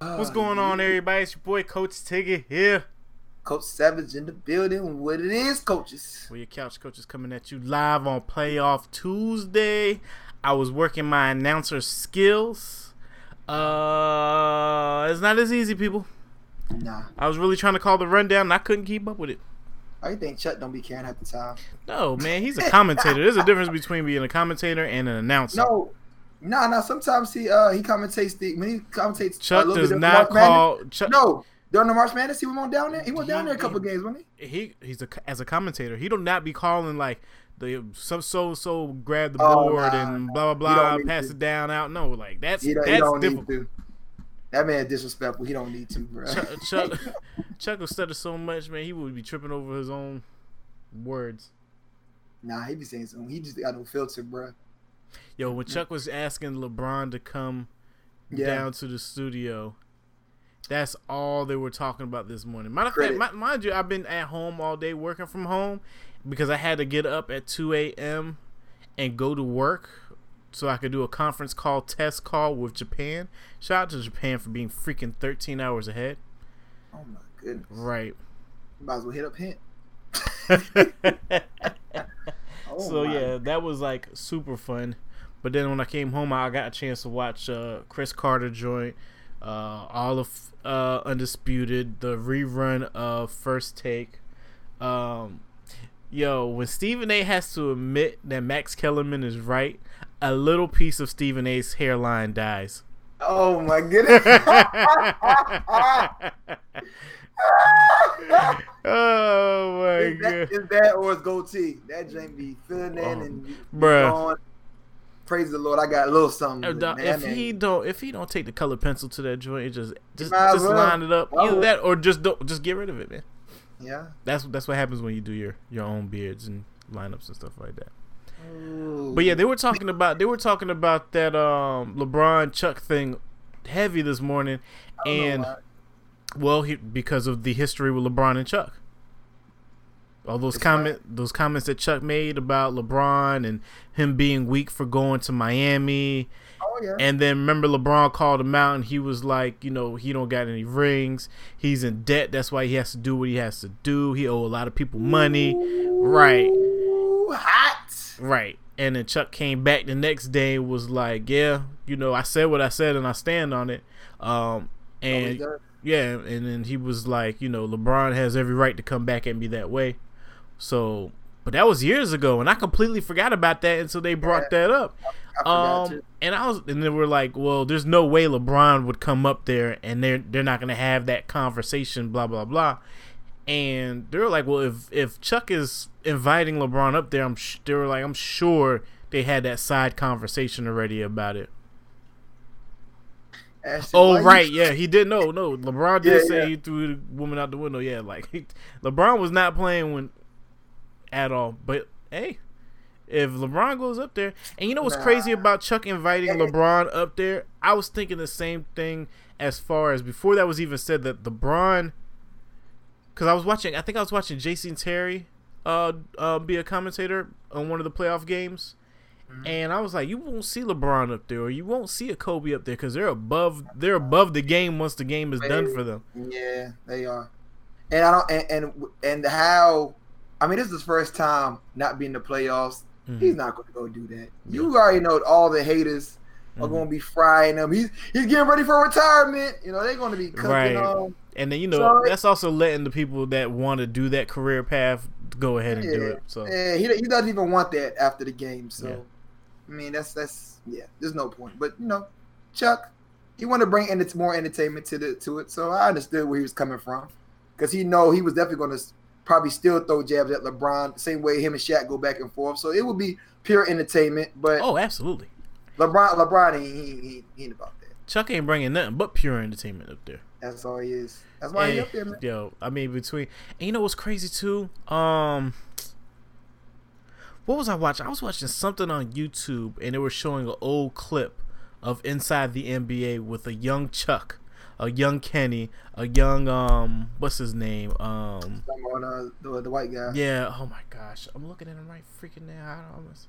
What's going on, everybody? It's your boy Coach Tigger here. Coach Savage in the building. What it is, coaches? Well, your couch coaches coming at you live on Playoff Tuesday. I was working my announcer skills. Uh, it's not as easy, people. Nah. I was really trying to call the rundown, and I couldn't keep up with it. I think Chuck don't be caring at the time. No, man, he's a commentator. There's a difference between being a commentator and an announcer. No, no, no. Sometimes he uh he commentates the when he commentates. Chuck a little does not call. Madness. Chuck, No, during the March Madness, he went down there. He went down there a couple he- games, wasn't he? he he's a as a commentator. He do not be calling like the so so so grab the Oh, board nah, and blah blah blah pass to. it down out. No, like that's He he that's don't difficult. need to. That man disrespectful. He don't need to, bro. Chuck, Chuck, Chuck will stutter so much, man. He would be tripping over his own words. nah, he be saying something. He just got no filter, bro. Yo, when Chuck was asking LeBron to come Yeah. down to the studio, that's all they were talking about this morning. Of fact, mind you, I've been at home all day working from home because I had to get up at 2 a.m. and go to work so I could do a conference call, test call with Japan. Shout out to Japan for being freaking 13 hours ahead. Oh my goodness. Right. Might as well hit up hint. Oh so my. yeah, that was like super fun. But then when I came home, I got a chance to watch uh, Cris Carter joint, uh, all of uh, Undisputed, the rerun of First Take. Um, yo, when Stephen A. has to admit that Max Kellerman is right, a little piece of Stephen A.'s hairline dies. Oh my goodness. oh my Is that, god, is that or it's goatee? That Jamie be filling in Oh, and bruh. Praise the Lord, I got a little something. It, man. if That he don't, if he don't take the color pencil to that joint, it just just just well. line it up. Either that or just don't just get rid of it, man. yeah. That's that's what happens when you do your your own beards and lineups and stuff like that. Ooh. But yeah, they were talking about they were talking about that um LeBron Chuck thing heavy this morning, I don't know and well, he, because of the history with LeBron and Chuck. All those comment those comments that Chuck made about LeBron and him being weak for going to Miami. oh yeah, And then remember LeBron called him out and he was like, you know, he don't got any rings. He's in debt. That's why he has to do what he has to do. He owe a lot of people money. Right. Ooh, hot. Right. And then Chuck came back the next day and was like, yeah, you know, I said what I said and I stand on it. Um and does. yeah, and then he was like, you know, LeBron has every right to come back at me that way. So, but that was years ago, and I completely forgot about that until they brought that up. Um, and I was, and they we're like, well, there's no way LeBron would come up there, and they're they're not gonna have that conversation, blah blah blah. And they were like, well, if if Chuck is inviting LeBron up there, I'm sh- they were like, I'm sure they had that side conversation already about it. Ashton, Oh you- right, yeah, he did. No, no, LeBron did Yeah, say yeah. he threw the woman out the window. Yeah, like he, LeBron was not playing when at all. But hey, if LeBron goes up there, and you know what's crazy about Chuck inviting LeBron up there? I was thinking the same thing as far as before that was even said that LeBron, because I was watching, I think I was watching Jason Terry, uh, uh, be a commentator on one of the playoff games. Mm-hmm. And I was like, you won't see LeBron up there, or you won't see a Kobe up there, because they're above, they're above the game once the game is done for them. Yeah, they are. And I don't and and, and how. I mean, this is his first time not being in the playoffs. Mhm. He's not going to go do that. You already know all the haters are Mhm. going to be frying him. He's he's getting ready for retirement. You know they're going to be cooking Right. on. And then you know Sorry. that's also letting the people that want to do that career path go ahead and do it. So Yeah, he, he doesn't even want that after the game. So, Yeah. I mean, that's that's yeah. There's no point. But you know, Chuck, he wanted to bring ent- more entertainment to the to it. So I understood where he was coming from, because he know he was definitely going to probably still throw jabs at LeBron, same way him and Shaq go back and forth. So it would be pure entertainment. But oh, absolutely. LeBron, LeBron, he, he, he, he ain't about that. Chuck ain't bringing nothing but pure entertainment up there. That's all he is. That's why he And, up there, man. Yo, I mean between and you know what's crazy too? Um what was I watching? I was watching something on YouTube and they were showing an old clip of inside the NBA with a young Chuck, a young Kenny, a young um what's his name? Um uh, the, the white guy. yeah, oh my gosh. I'm looking at him right freaking now. I don't almost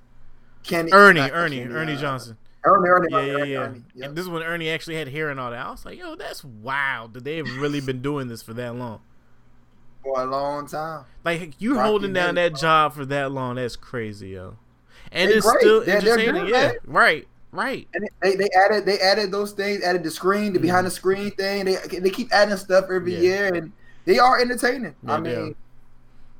Kenny, Ernie, Ernie, Kenny, Ernie uh, Johnson. Ernie, Ernie, Yeah, Ernie, yeah, yeah. Ernie, yep. And this is when Ernie actually had hair and all that. I was like, yo, that's wild. That they have really been doing this for that long. for a long time. Like you Rocky holding down that job for that long, that's crazy, yo. And They it's great. still They're- they're entertaining. good, yeah, man. right, right. And they, they added they added those things, added the screen, the behind the screen thing. They they keep adding stuff every Mm-hmm. Yeah. year, and they are entertaining. Yeah, I mean,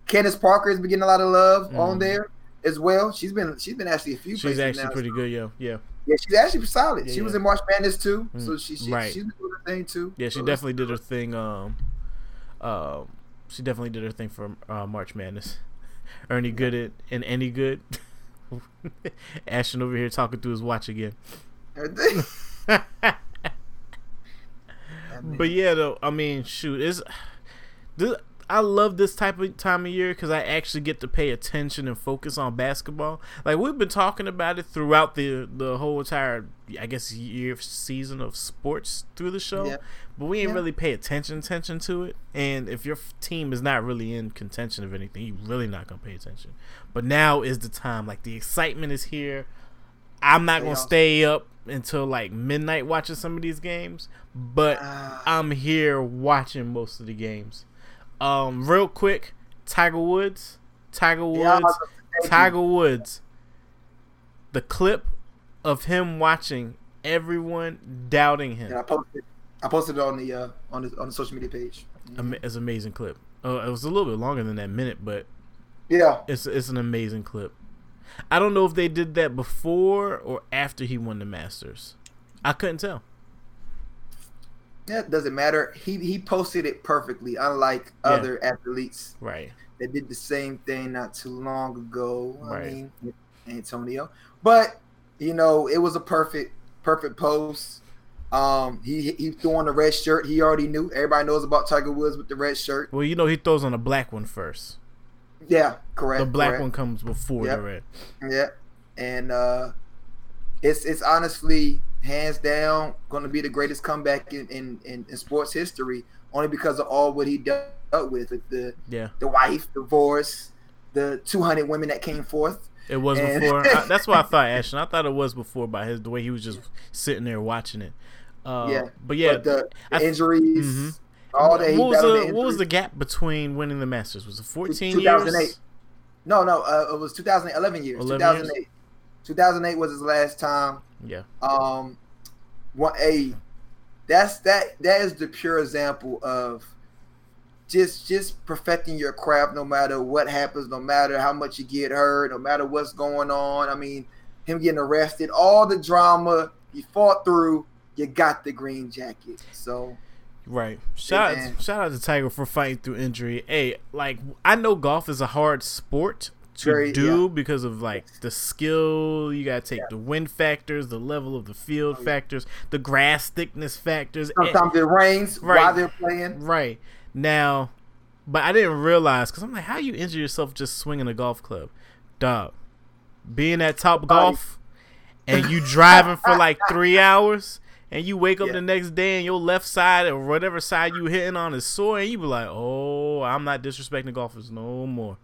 Candace Parker has been getting a lot of love on Mhm. there as well. She's been she's been actually a few. She's actually now. pretty good, yo. Yeah, Yeah, she's actually solid. Yeah, she was in March Madness too, so Mm, she, she right. she's doing her thing too. yeah. She So definitely did her thing. Um, uh, she definitely did her thing for uh, March Madness. Ernie good at and any good. Ashton over here talking through his watch again. But yeah, though, I mean, shoot, it's this, I love this type of time of year because I actually get to pay attention and focus on basketball. Like we've been talking about it throughout the the whole entire, I guess, year season of sports through the show, Yeah. But we ain't Yeah. really pay attention attention to it. And if your f- team is not really in contention of anything, you really not gonna pay attention. But now is the time. Like the excitement is here. I'm not gonna stay up until like midnight watching some of these games, but Ah, I'm here watching most of the games. Um, real quick, Tiger Woods, Tiger Woods, yeah, I was about to say, thank you. Tiger Woods. The clip of him watching everyone doubting him Yeah, I posted I posted it on the uh, on the on the social media page. Ama- is an amazing clip. Uh, it was a little bit longer than that minute, but Yeah, it's it's an amazing clip. I don't know if they did that before or after he won the Masters. I couldn't tell. yeah, it doesn't matter. He he posted it perfectly, unlike Yeah. other athletes Right. that did the same thing not too long ago. Right. I mean, Antonio, but you know, it was a perfect perfect post. Um, he he threw on the red shirt. He already knew. Everybody knows about Tiger Woods with the red shirt. Well, you know he throws on a black one first. Yeah, correct. The black correct. one comes before Yep. the red. Yeah, and uh, it's it's honestly hands down going to be the greatest comeback in, in, in, in sports history, only because of all what he dealt with with the Yeah. the wife, divorce, the two hundred women that came forth. It was And- before. I, that's what I thought, Ashton. I thought it was before by his the way he was just sitting there watching it. Uh, yeah, but yeah, but the, the injuries, Mhm. all that. what was battled the what was the gap between winning the Masters? Was it fourteen 2008. years? No, no, uh, it was 2011 years. 11 years? 2008. 2008 was his last time. Yeah, Um, one a that's that that is the pure example of just just perfecting your craft no matter what happens, no matter how much you get hurt, no matter what's going on. I mean, him getting arrested, all the drama he fought through, you got the green jacket. So right. Shout out, shout out to Tiger for fighting through injury. Hey, like I know golf is a hard sport to Very- do because of like the skill you gotta take the wind factors the level of the field Oh, yeah. factors the grass thickness factors and- sometimes it rains Right. while they're playing. Right now, but I didn't realize because I'm like, how you injure yourself just swinging a golf club, dog? Being at Top oh, Golf and you driving for like three hours, and you wake up Yeah. the next day and your left side or whatever side you hitting on is sore, and you be like, oh, I'm not disrespecting golfers no more.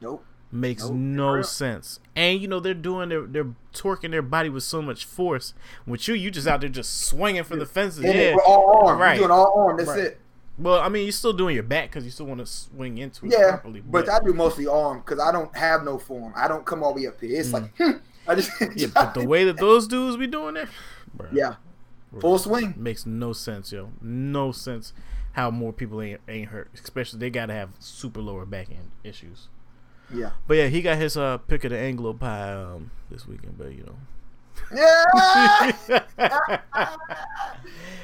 Nope. Makes Nope, no sense. And you know they're doing their they're torquing their body with so much force. With you, you just out there just swinging for the fences. And yeah, all arm. Right. You're doing all arm. That's Right. it. Well, I mean, you're still doing your back because you still want to swing into it Yeah, properly. but I do mostly arm because I don't have no form. I don't come all the way up here. It's like hmm, I just Mm. yeah, but the way that those dudes be doing it, bruh, yeah, full swing. makes no sense, yo. No sense how more people ain't ain't hurt. Especially they gotta have super lower back end issues. Yeah, But yeah, he got his uh pick of the Anglo pie um this weekend, but you know. yeah.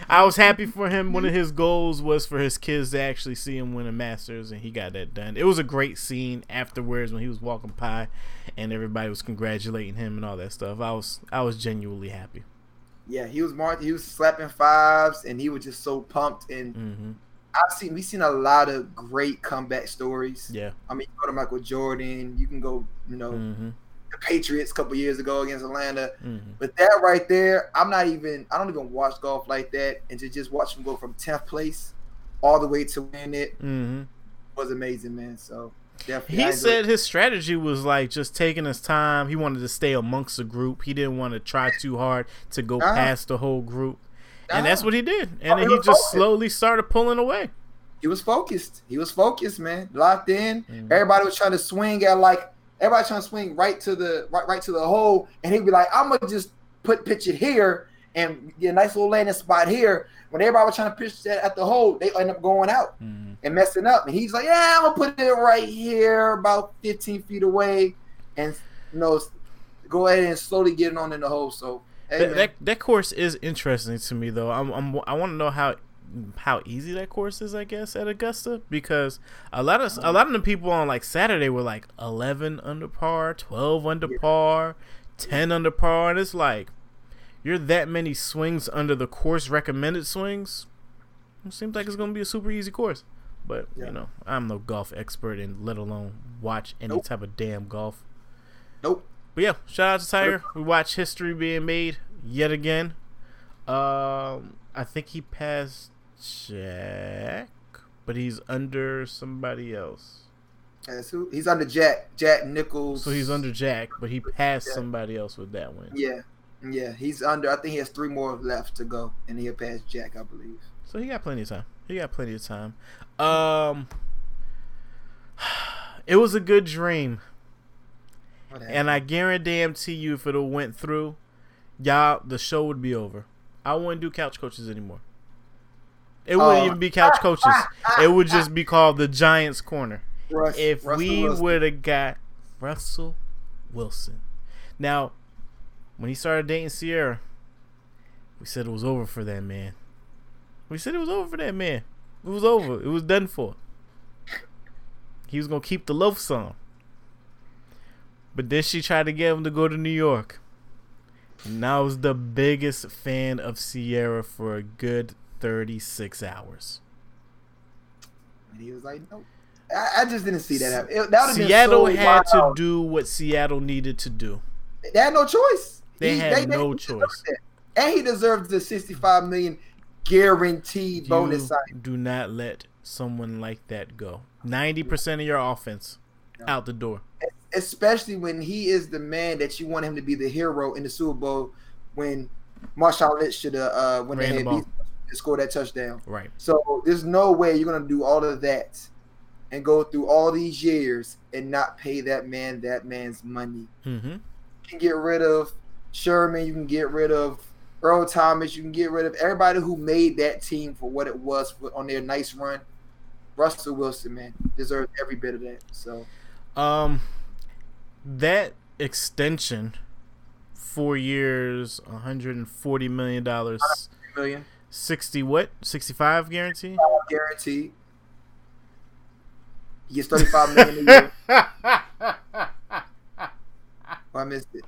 I was happy for him. One of his goals was for his kids to actually see him win a Masters, and he got that done. It was a great scene afterwards when he was walking pie, and everybody was congratulating him and all that stuff. I was I was genuinely happy. Yeah, he was marked. He was slapping fives, and he was just so pumped. And hmm I've seen we've seen a lot of great comeback stories. Yeah. I mean, you go to Michael Jordan. You can go, you know, hmm the Patriots a couple years ago against Atlanta. hmm But that right there, I'm not even. I don't even watch golf like that, and to just watch him go from 10th place all the way to win it hmm was amazing, man. So Definitely. He said his strategy was like just taking his time. He wanted to stay amongst the group. He didn't want to try too hard to go Nah. past the whole group. And that's what he did. Oh, And then he he just focused. slowly started pulling away. he was focused. He was focused, man. Locked in. Mhm. Everybody was trying to swing at like everybody trying to swing right to the right right to the hole, and he'd be like, "I'm gonna just put pitch it here and get a nice little landing spot here." When everybody was trying to pitch that at the hole, they end up going out Mhm. and messing up. And he's like, "Yeah, I'm gonna put it right here, about 15 feet away, and you know, go ahead and slowly get it on in the hole." So, hey, That, that that course is interesting to me though. I'm, I'm I want to know how how easy that course is. I guess at Augusta because a lot of a lot of the people on like Saturday were like 11 under par, 12 under Yeah. par, 10 under par, and it's like you're that many swings under the course recommended swings. It seems like it's gonna be a super easy course. But Yeah. you know, I'm no golf expert and let alone watch any Nope. type of damn golf. nope. But yeah, shout out to Tiger. We watch history being made yet again. Um, I think he passed Jack, but he's under somebody else. Who he's under Jack Jack Nicklaus. So he's under Jack, but he passed Yeah. somebody else with that win. Yeah, yeah, he's under. I think he has three more left to go, and he'll pass Jack, I believe. So he got plenty of time. He got plenty of time. Um, it was a good dream, and I guarantee you, if it went through, y'all, the show would be over. I wouldn't do couch coaches anymore. It wouldn't Oh. even be couch coaches. It would just be called the Giants Corner. Russ- If Russell we would have got Russell Wilson. Now, when he started dating Ciara, we said it was over for that man. We said it was over for that man. It was over. It was done for. He was gonna keep the love song. But then she tried to get him to go to New York. And I was the biggest fan of Ciara for a good 36 hours. And he was like, "Nope." I, I just didn't see that happen. It, that would've been Seattle so had to do what Seattle needed to do. They had no choice. They had no he choice. and he deserves the sixty-five million guaranteed bonus you sign. do not let someone like that go. 90% of your offense out the door. especially when he is the man that you want him to be the hero in the Super Bowl when Marshawn Lynch should have uh, when Ran the had and scored that touchdown. Right. So there's no way you're gonna do all of that and go through all these years and not pay that man that man's money. Mm-hmm. You can get rid of Sherman, you can get rid of Earl Thomas, you can get rid of everybody who made that team for what it was on their nice run. Russell Wilson, man, deserves every bit of that. So Um, that extension, four years, 140 million dollars, million 60 what? 65 guarantee. guaranteed. He gets 35 million a year. Oh, I missed it.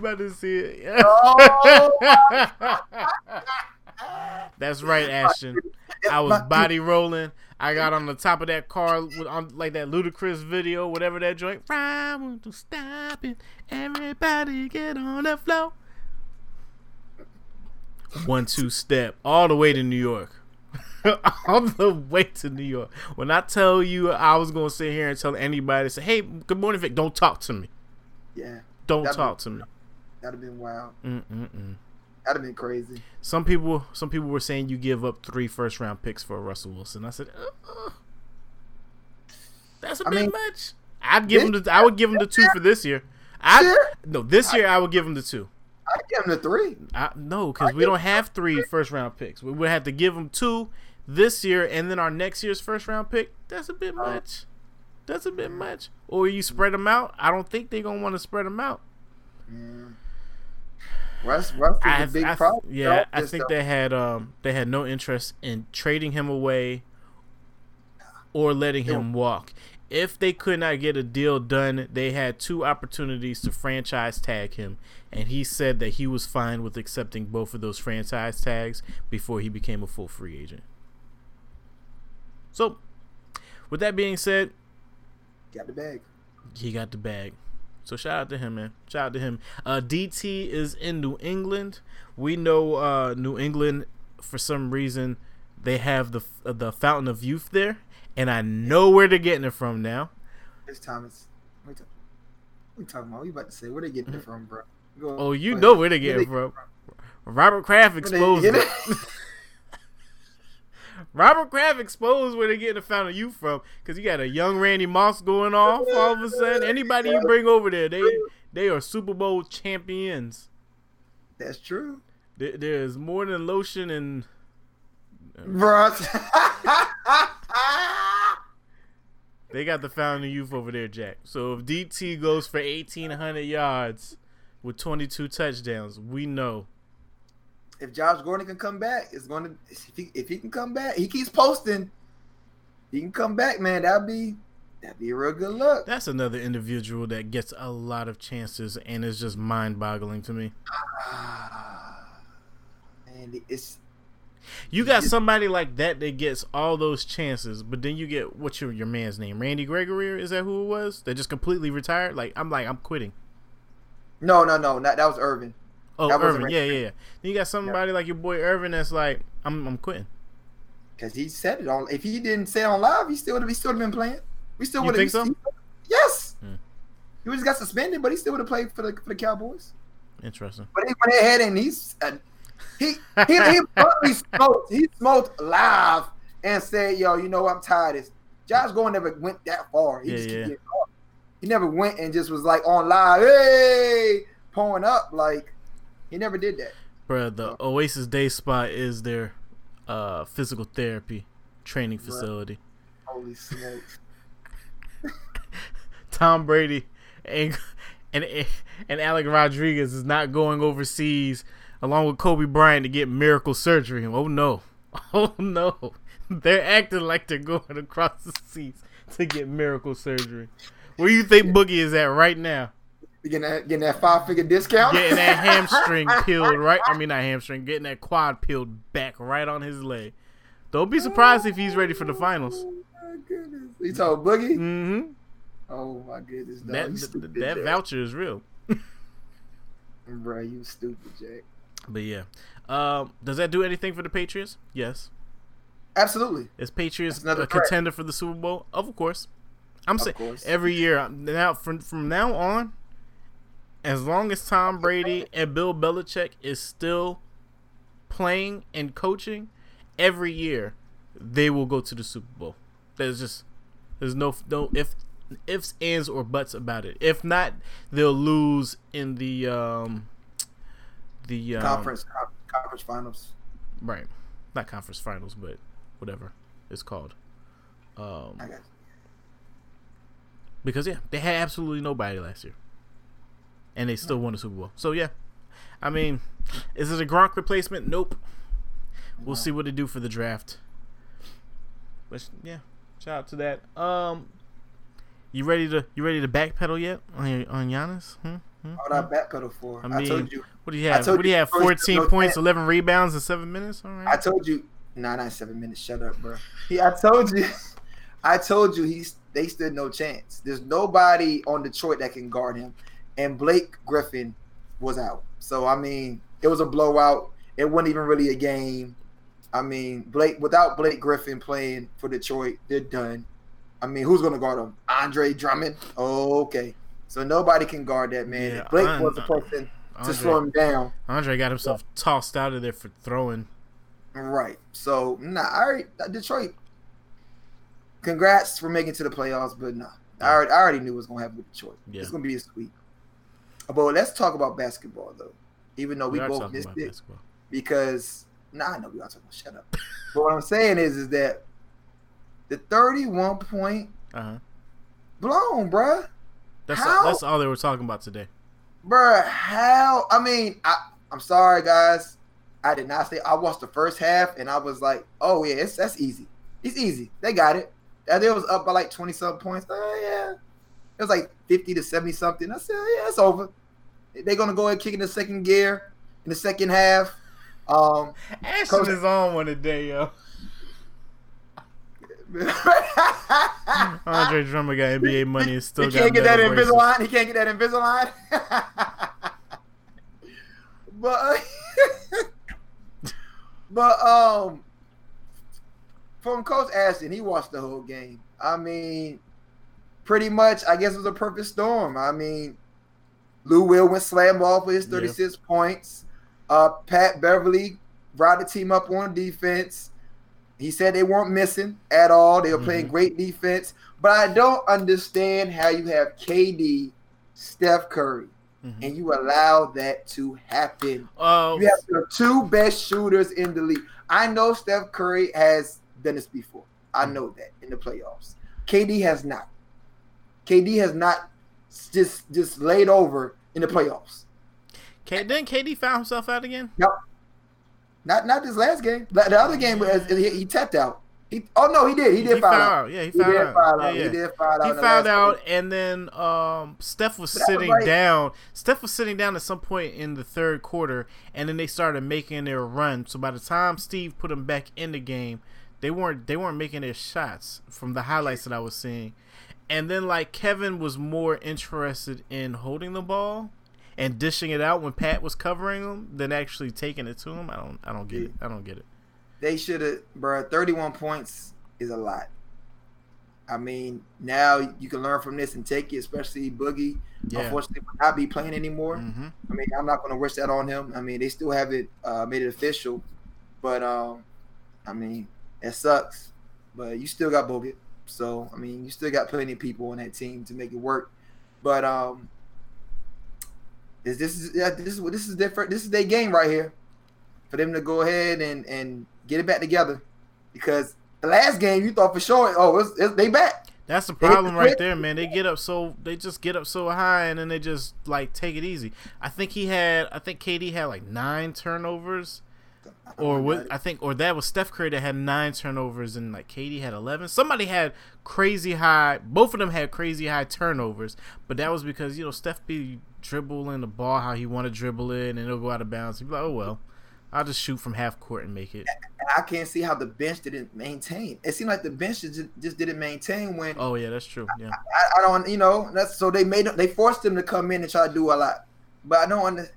About to see it? Oh! That's right, Ashton. I was body rolling. I got on the top of that car with on like that Ludacris video, whatever that joint. I want to stop it. Everybody get on the floor. One two step all the way to New York. all the way to New York. When I tell you I was gonna sit here and tell anybody, say, "Hey, good morning, Vic. Don't talk to me. Yeah, Don't talk be- to me." That'd have been wild. Mm-mm-mm. That'd have been crazy. Some people, some people were saying you give up three first round picks for Russell Wilson. I said, uh, that's a I bit mean, much. I'd give him the, I would give him the two for this year. I Sure. no, this year I would give him the two. I'd give him the three. I, no, because we don't have three first round picks. We would have to give him two this year, and then our next year's first round pick. That's a bit Oh. much. That's a bit much. Or you spread them out. I don't think they're gonna want to spread them out. Yeah. Russ, Russ is I, a big I- problem. yeah, I think uh, they had um they had no interest in trading him away or letting him walk. If they could not get a deal done, they had two opportunities to franchise tag him, and he said that he was fine with accepting both of those franchise tags before he became a full free agent. So, with that being said, got the bag. he got the bag. So shout out to him, man. Shout out to him. Uh, DT is in New England. We know uh, New England for some reason they have the the Fountain of Youth there, and I know where they're getting it from now. It's Thomas. What we, we talking about? We about to say where they getting it from, bro? Go, oh, you know where they getting it from. Robert Kraft exposed it. Robert Kraft exposed where they're getting the Fountain of Youth from because you got a young Randy Moss going off all of a sudden. Anybody you bring over there, they they are Super Bowl champions. That's true. There, there's more than lotion and. Bro. they got the Fountain of Youth over there, Jack. So if DT goes for 1,800 yards with 22 touchdowns, we know if Josh Gordon can come back, it's going to if he, if he can come back, he keeps posting. He can come back, man. That'd be that'd be a real good look. That's another individual that gets a lot of chances and is just mind boggling to me. and it's you got somebody like that that gets all those chances, but then you get what's your your man's name? Randy Gregory, is that who it was? That just completely retired? Like I'm like I'm quitting. No, no, no, not, that was Irvin. Oh, Irvin, yeah, yeah, yeah. Then you got somebody yeah. like your boy Irvin that's like, I'm, I'm quitting. Cause he said it on. If he didn't say it on live, he still would have. He still would have been playing. We still would have. Think so? He, yes. Hmm. He just got suspended, but he still would have played for the for the Cowboys. Interesting. But he went ahead and he's uh, he he he, smoked he smoked live and said, "Yo, you know I'm tired." Of Josh Gordon never went that far. He yeah, just yeah. He never went and just was like on live, hey, pouring up like he never did that. Bro, the Oasis Day Spa is their uh, physical therapy training facility. Holy smokes. Tom Brady and and and Alex Rodriguez is not going overseas along with Kobe Bryant to get miracle surgery. Oh no. Oh no. They're acting like they're going across the seas to get miracle surgery. Where you think Boogie is at right now? Getting that, getting that five figure discount. Getting that hamstring peeled right. I mean, not hamstring. Getting that quad peeled back right on his leg. Don't be surprised if he's ready for the finals. Oh my goodness. You told Boogie? Mm-hmm. Oh my goodness. Dog. That stupid, that Jack. voucher is real. Bro, you stupid, Jack. But yeah, um, does that do anything for the Patriots? Yes. Absolutely. Is Patriots a contender for the Super Bowl? Of course. I'm saying every year now from from now on, as long as Tom Brady and Bill Belichick is still playing and coaching, every year they will go to the Super Bowl. There's just there's no no if ifs ands or buts about it. If not, they'll lose in the um the um, conference conference finals. Right, not conference finals, but whatever it's called. Um, I guess. Because yeah, they had absolutely nobody last year and they still won the Super Bowl. So yeah, I mean, is it a Gronk replacement? Nope. We'll see what they do for the draft. But yeah, shout out to that. Um, you ready to you ready to backpedal yet on on Giannis? Hmm? Hmm? What I backpedal for? I mean, I told you. What do you have? What do you have? Fourteen points, eleven rebounds in seven minutes. All right. I told you. Nah, not seven minutes. Shut up, bro. He, I told you. I told you he's they stood no chance. There's nobody on Detroit that can guard him and Blake Griffin was out. So I mean, it was a blowout. It wasn't even really a game. I mean, Blake without Blake Griffin playing for Detroit, they're done. I mean, who's gonna guard him? Andre Drummond. Oh, okay. So nobody can guard that man. Yeah, Blake was the person Andre, to slow him down. Andre got himself tossed out of there for throwing. Right. So nah, all right, uh, Detroit. Congrats for making to the playoffs, but nah. I already, I already knew it was gonna happen with Detroit. Yeah. It's gonna be a sweep. But let's talk about basketball though. Even though we, we both missed it, basketball. because nah, I know we are talking. About, shut up. but what I'm saying is, is that the 31 point uh-huh. blown, bruh. That's how? All, that's all they were talking about today, bruh. How? I mean, I, I'm sorry, guys. I did not say. I watched the first half and I was like, oh yeah, it's that's easy. It's easy. They got it. And it was up by like 20 something points. Oh yeah, it was like 50 to 70 something. I said, yeah, it's over. They're gonna go and kick in the second gear in the second half. Um Ashton is on one today, yo. Andre Drummond got NBA money and still he can't get that Invisalign. He can't get that Invisalign. but but um from Coach Ashton, he watched the whole game. I mean, pretty much, I guess it was a perfect storm. I mean, Lou Will went slam off for his 36 yeah. points. Uh, Pat Beverley brought the team up on defense. He said they weren't missing at all. They were mm-hmm. playing great defense. But I don't understand how you have KD, Steph Curry, mm-hmm. and you allow that to happen. Uh, you have the two best shooters in the league. I know Steph Curry has done this before. I mm-hmm. know that in the playoffs. KD has not. KD has not just just laid over in the playoffs. K- didn't KD found himself out again? Yep. Not not this last game. The other game was he, he tapped out. He, oh no, he did. He did he foul, out. out. Yeah, he, he found out. out. Yeah, yeah. He did foul out. He fouled out, game. and then um, Steph was sitting was down. Steph was sitting down at some point in the third quarter, and then they started making their run. So by the time Steve put them back in the game, they weren't they weren't making their shots from the highlights that I was seeing. And then like Kevin was more interested in holding the ball and dishing it out when Pat was covering him than actually taking it to him. I don't I don't get it. I don't get it. They should have, bro. Thirty-one points is a lot. I mean, now you can learn from this and take it, especially Boogie. Yeah. Unfortunately, will not be playing anymore. Mm-hmm. I mean, I'm not going to wish that on him. I mean, they still have it uh, made it official, but um, I mean, it sucks. But you still got Bogut, so I mean, you still got plenty of people on that team to make it work. But um, is this is yeah, this is this is different. This is their game right here for them to go ahead and and get it back together because the last game you thought for sure oh it's, it's, they back. That's the problem right there, man. They get up so they just get up so high and then they just like take it easy. I think he had I think KD had like nine turnovers. Or oh what I think or that was Steph Curry that had nine turnovers and like KD had eleven. Somebody had crazy high both of them had crazy high turnovers, but that was because, you know, Steph be dribbling the ball how he want to dribble it and it'll go out of bounds. He'd be like, Oh well. I'll just shoot from half court and make it. I can't see how the bench didn't maintain. It seemed like the bench just, just didn't maintain when. Oh yeah, that's true. Yeah, I, I, don't. You know, that's so they made them, they forced him to come in and try to do a lot, but I don't. Under,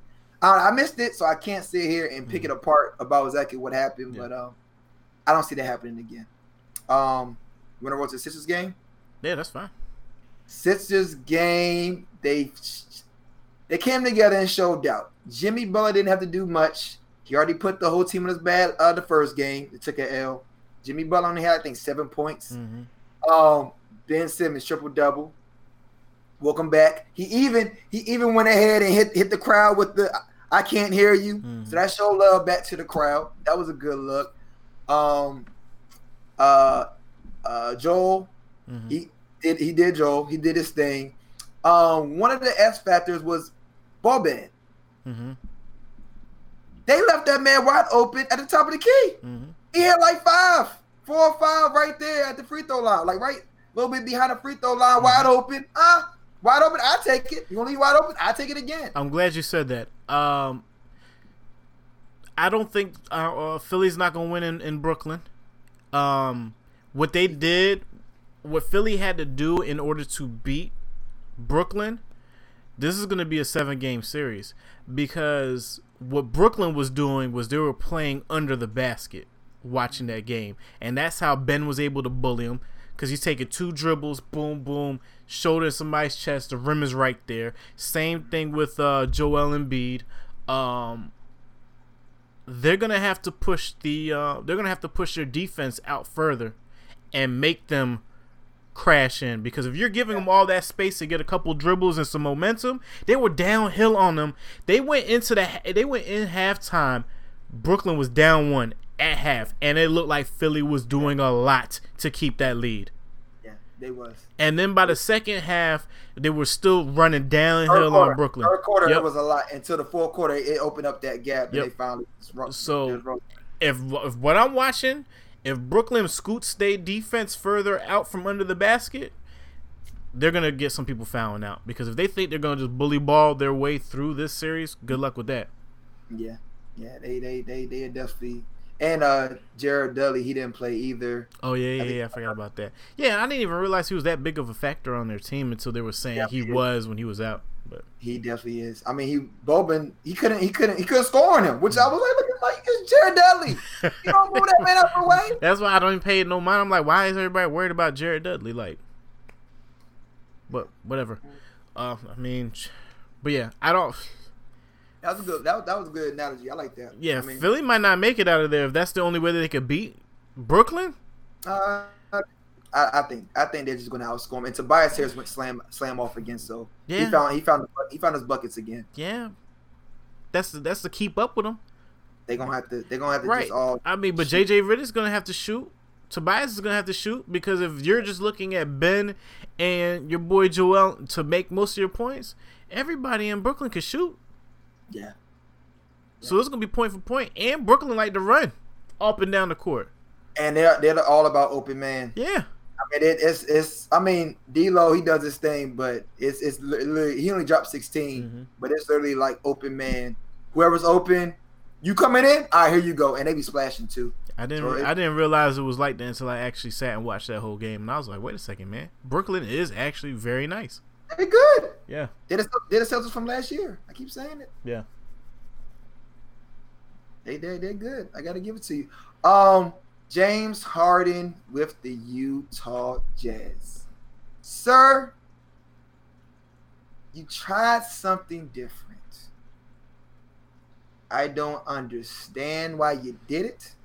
I, I missed it, so I can't sit here and pick mm-hmm. it apart about exactly what happened. Yeah. But um, I don't see that happening again. Um, you want to roll to the Sixers game? Yeah, that's fine. Sixers game, they they came together and showed out. Jimmy Butler didn't have to do much. He already put the whole team in his bad uh, the first game. They took an L. Jimmy Butler only had I think seven points. Mm-hmm. Um, Ben Simmons triple double. Welcome back. He even he even went ahead and hit hit the crowd with the I can't hear you. Mm-hmm. So that showed love back to the crowd. That was a good look. Um, uh, uh, Joel, mm-hmm. he did he did Joel. He did his thing. Um, one of the S factors was Boban. Mm-hmm. They left that man wide open at the top of the key. Mm-hmm. He had like five, four or five right there at the free throw line, like right a little bit behind the free throw line, mm-hmm. wide open. Uh, wide open. I take it. You want to leave wide open? I take it again. I'm glad you said that. Um, I don't think uh, uh, Philly's not gonna win in, in Brooklyn. Um, what they did, what Philly had to do in order to beat Brooklyn, this is gonna be a seven game series because what Brooklyn was doing was they were playing under the basket watching that game. And that's how Ben was able to bully him because he's taking two dribbles, boom, boom, shoulder somebody's chest. The rim is right there. Same thing with uh, Joel Embiid. Um, they're gonna have to push the uh, they're gonna have to push their defense out further and make them crash in because if you're giving them all that space to get a couple dribbles and some momentum, they were downhill on them. They went into the they went in halftime. Brooklyn was down one at half, and it looked like Philly was doing a lot to keep that lead. Yeah, they was. And then by the second half, they were still running downhill on Brooklyn. Third quarter, yep. it was a lot until the fourth quarter. It opened up that gap, yep. and they finally. So, if, if what I'm watching if Brooklyn scoots their defense further out from under the basket, they're gonna get some people fouling out because if they think they're gonna just bully ball their way through this series, good luck with that. Yeah, yeah, they they they they are definitely. And uh Jared Dudley, he didn't play either. Oh yeah, yeah, I, yeah, I forgot about that. Yeah, I didn't even realize he was that big of a factor on their team until they were saying yeah, he was when he was out. But He definitely is. I mean, he Boban, he couldn't, he couldn't, he couldn't score on him, which I was like, look at like it's Jared Dudley. You don't move that man up the way. that's why I don't even pay it no mind. I'm like, why is everybody worried about Jared Dudley? Like, but whatever. Uh, I mean, but yeah, I don't. That was a good. That, that was a good analogy. I like that. Yeah, I mean, Philly might not make it out of there if that's the only way that they could beat Brooklyn. uh, I, I think I think they're just going to outscore him. And Tobias Harris went slam slam off again, so he found he found he found his buckets again. Yeah, that's the, that's to keep up with them. They're gonna have to. They're gonna have to Right. just all. I mean, but JJ Redick's gonna have to shoot. Tobias is gonna have to shoot because if you're just looking at Ben and your boy Joel to make most of your points, everybody in Brooklyn can shoot. Yeah. So it's gonna be point for point, and Brooklyn like to run up and down the court. And they're they're all about open man. Yeah, I mean, it, it's it's. I mean, D'Lo he does his thing, but it's it's literally he only dropped 16, Mhm. but it's literally like open man. Whoever's open, you coming in? All right, here you go, and they be splashing too. I didn't So it- I didn't realize it was like that until I actually sat and watched that whole game, and I was like, wait a second, man, Brooklyn is actually very nice. They good. Yeah, They're the, they're the Celtics from last year. I keep saying it. yeah. They they they're good. I got to give it to you. Um, James Harden with the Utah Jazz, sir. You tried something different. I don't understand why you did it,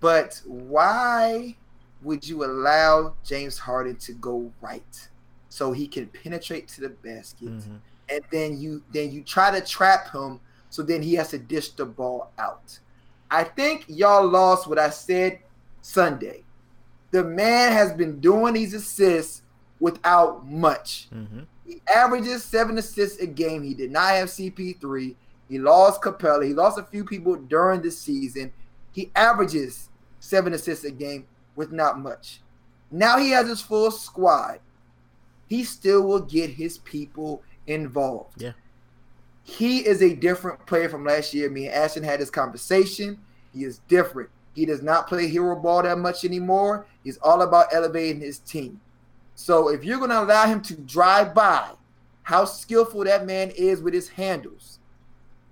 but why would you allow James Harden to go right so he can penetrate to the basket? Mhm. and then you then you try to trap him so then he has to dish the ball out. I think y'all lost what I said Sunday. The man has been doing these assists without much. Mhm. He averages seven assists a game. He did not have CP3. He lost Capela. He lost a few people during the season. He averages seven assists a game with not much. Now he has his full squad. He still will get his people involved. Yeah. He is a different player from last year. Me and Ashton had this conversation. He is different. He does not play hero ball that much anymore. He's all about elevating his team. So if you're going to allow him to drive by how skillful that man is with his handles,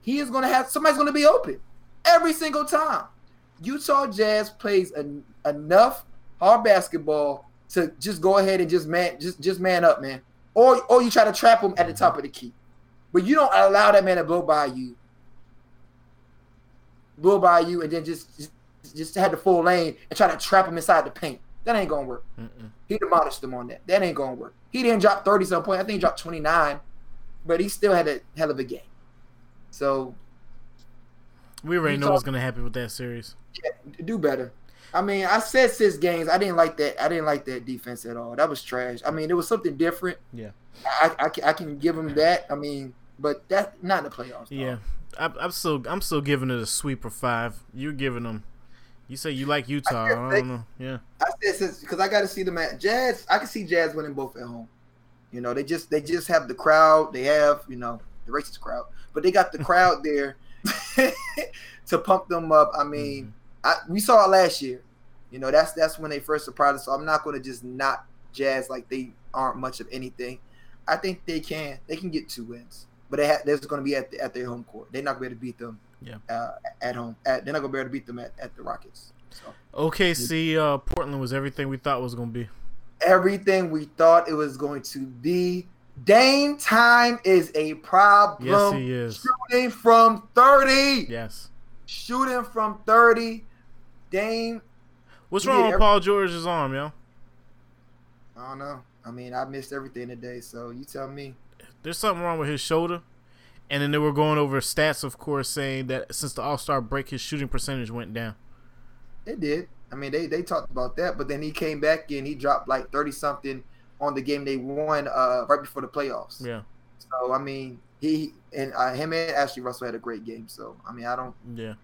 he is going to have somebody's going to be open every single time. Utah Jazz plays en- enough hard basketball to just go ahead and just man just just man up, man. Or or you try to trap him at the top of the key. But you don't allow that man to blow by you. Blow by you and then just just, just had the full lane and try to trap him inside the paint. That ain't gonna work. Mm-mm. He demolished them on that. That ain't gonna work. He didn't drop 30 some point. I think he dropped 29, but he still had a hell of a game. So We already You know talk- what's gonna happen with that series. yeah, do better. I mean, I said six games. I didn't like that. I didn't like that defense at all. That was trash. I mean, it was something different. Yeah. I, I, can- I can give them that. I mean, but that not in the playoffs. though. Yeah, I, I'm still I'm still giving it a sweep sweeper five. You're giving them. You say you like Utah. I, guess don't they- know. Yeah, I said since because I got to see them at Jazz. I can see Jazz winning both at home. You know, they just they just have the crowd. They have you know the racist crowd, but they got the crowd there to pump them up. I mean, I, we saw it last year. You know, that's that's when they first surprised us. So I'm not going to just not Jazz like they aren't much of anything. I think they can they can get two wins, but they ha- they're going to be at the, at their home court. They're not going to be able to beat them. Yeah. Uh, at home, at, they're not going to be able to beat them at, at the Rockets. So OKC uh, Portland was everything we thought was gonna be. everything we thought it was going to be. Dame time is a problem. Yes, he is. Shooting from 30. Yes. Shooting from 30. Dame, What's wrong with every- Paul George's arm, yo? I don't know. I mean, I missed everything today, so you tell me. There's something wrong with his shoulder. And then they were going over stats, of course, saying that since the All Star break, his shooting percentage went down. It did. I mean, they, they talked about that, but then he came back and he dropped like 30 something on the game they won uh, right before the playoffs. Yeah, So, I mean, he and uh, him and Ashley Russell had a great game. So, I mean, I don't, yeah.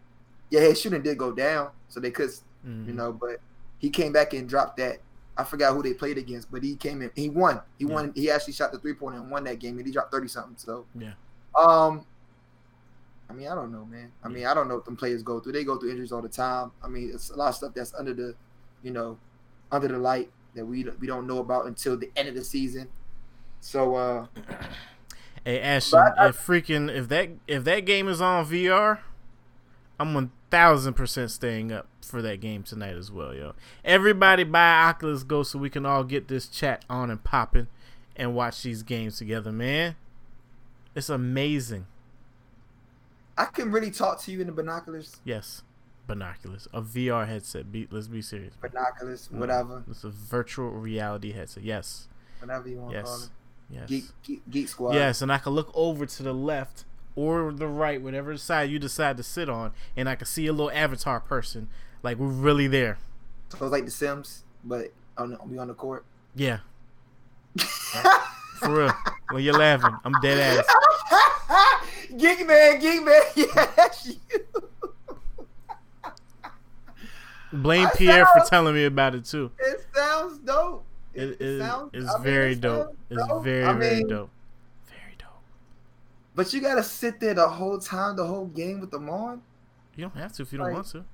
yeah, his shooting did go down, so they could Mhm. you know. But he came back and dropped that. I forgot who they played against, but he came in. He won. He Yeah. won. He actually shot the three and won that game, and he dropped thirty something. So Yeah. Um, I mean, I don't know, man. I mean, I don't know what them players go through. They go through injuries all the time. I mean, it's a lot of stuff that's under the, you know, under the light that we we don't know about until the end of the season. So uh Hey Ashton, I- if freaking if that if that game is on VR, I'm one thousand percent staying up for that game tonight as well, yo. Everybody buy Oculus Go so we can all get this chat on and popping and watch these games together, man. It's amazing. I can really talk to you in the binoculars. Yes, binoculars, a VR headset. Be, let's be serious. Binoculars, Mm. whatever. It's a virtual reality headset. Yes, Whatever you want to call yes, it. yes. Geek, Geek Geek Squad. Yes, and I can look over to the left or the right, whatever side you decide to sit on, and I can see a little avatar person. Like we're really there. So it's like The Sims, but on we on the court. Yeah, for real. When you're laughing, I'm dead ass. geek man, geek man, that's you. Blame I Pierre for telling me about it too. It sounds dope. It is sounds- it's I mean, very it dope. sounds It's very I very dope. Very dope. But you gotta sit there the whole time, the whole game with them on. You don't have to if you don't want to.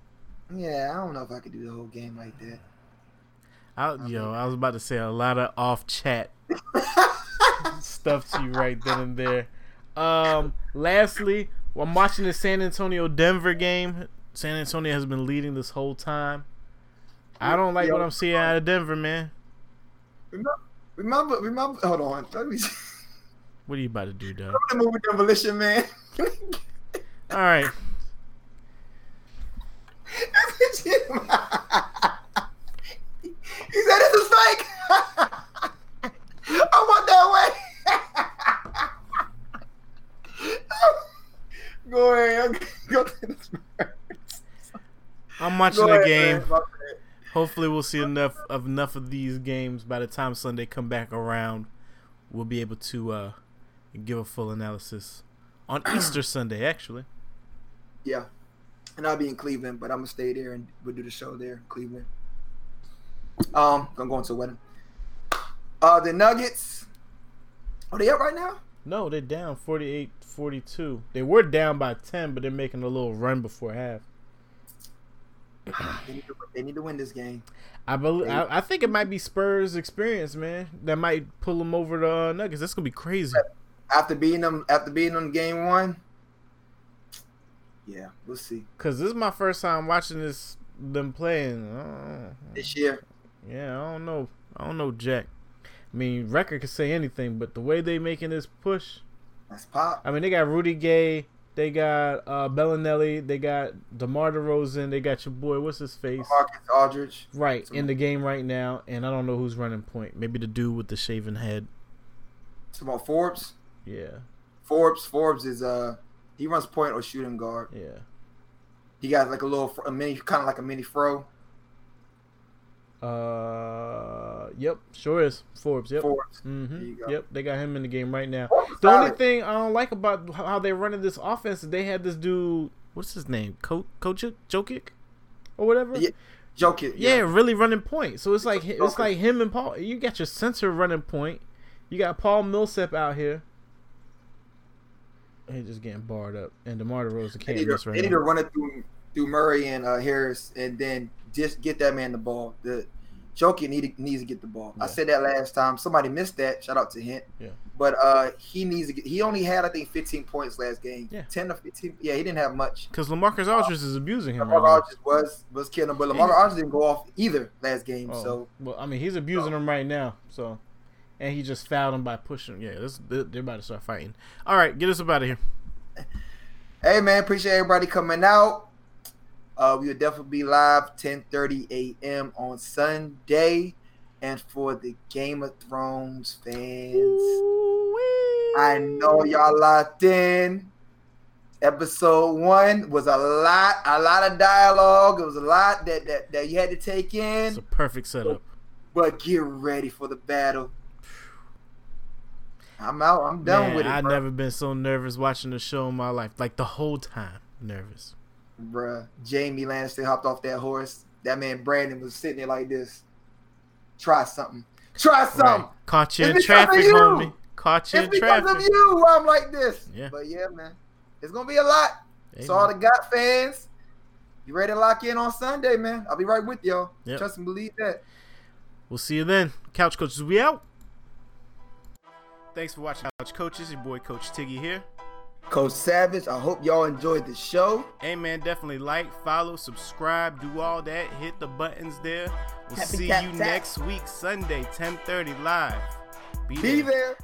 Yeah, I don't know if I could do the whole game like that. I, yo, I was about to say a lot of off chat stuff to you right then and there. Um, lastly, I'm watching the San Antonio Denver game. San Antonio has been leading this whole time. I don't like what I'm seeing out of Denver, man. Remember, remember. Hold on. Let me. see. What are you about to do, Doug? the movie Demolition Man. All right, he said this is fake. I want that way. Go ahead. Go to Spurs. I'm watching the ahead, game. man. Hopefully, we'll see enough of enough of these games by the time Sunday come back around. We'll be able to uh, give a full analysis on Easter Sunday, actually. Yeah. And I'll be in Cleveland, but I'm gonna stay there and we'll do the show there in Cleveland. Um, I'm going to a wedding. Uh the Nuggets. Are they up right now? No, they're down 48-42. They were down by 10, but they're making a little run before half. They need to, they need to win this game. I believe. I, I think it might be Spurs' experience, man. That might pull them over the uh, Nuggets. That's gonna be crazy. After beating them after beating them game one. Yeah, we'll see. Cause this is my first time watching this them playing. Uh, This year. yeah, I don't know. I don't know Jack. I mean, record could say anything, but the way they making this push. That's pop. I mean, they got Rudy Gay, they got uh, Belinelli, they got Demar Derozan, they got your boy. What's his face? Marcus Aldridge. Right in the game right now, and I don't know who's running point. Maybe the dude with the shaven head. It's about Forbes. Yeah, Forbes. Forbes is uh he runs point or shooting guard. yeah. He got like a little a mini kind of like a mini fro. Uh, yep, sure is Forbes. Yep. Forbes. Mm-hmm. Yep, they got him in the game right now. Forbes The only solid. thing I don't like about how they're running this offense is they had this dude. What's his name? Co- Coach Jokic, or whatever. Yeah, Jokic. Yeah, really running point. So it's like it's like him and Paul. You got your center running point. You got Paul Millsap out here. He's just getting barred up, and Demar Derozan can't miss they need to run it through through Murray and uh, Harris, and then just get that man the ball. The Jokic need, needs to get the ball. I said that last time. Somebody missed that. Shout out to Hint. Yeah. But uh, he needs to get. He only had I think 15 points last game. Yeah. 10 to 15. Yeah, he didn't have much. Because Lamarcus Aldridge is abusing him. Lamar Right. Aldridge was was killing him, but Lamar Aldridge didn't go off either last game. Oh, So well, I mean, he's abusing him right now. So, and he just fouled him by pushing. Him. Yeah, this, they're they're about to start fighting. All right, get us up out of here. Hey man, appreciate everybody coming out. Uh, we will definitely be live 10:30 a.m. on Sunday, and for the Game of Thrones fans, I know y'all locked in. Episode one was a lot, a lot of dialogue. It was a lot that that, that you had to take in, It's a perfect setup. but get ready for the battle. I'm out. I'm done Man, with it, I've never been so nervous watching the show in my life. Like the whole time, nervous. Bruh, Jaime Lannister hopped off that horse. That man Brandon was sitting there like this. Try something. Try something. Right. Caught you It's in traffic, you. homie. Caught you It's in because of you I'm like this. Yeah. But yeah, man. It's gonna be a lot. Hey, so all the GOT fans, you ready to lock in on Sunday, man. I'll be right with y'all. Yep. Trust and believe that. We'll see you then. Couch coaches, we out. Thanks for watching Couch Coaches. Your boy Coach Tiggy here. Coach Savage, I hope y'all enjoyed the show. Hey man, definitely like, follow, subscribe, do all that. Hit the buttons there. We'll Happy see tap you tap. next week, Sunday, 10:30 live. Be there.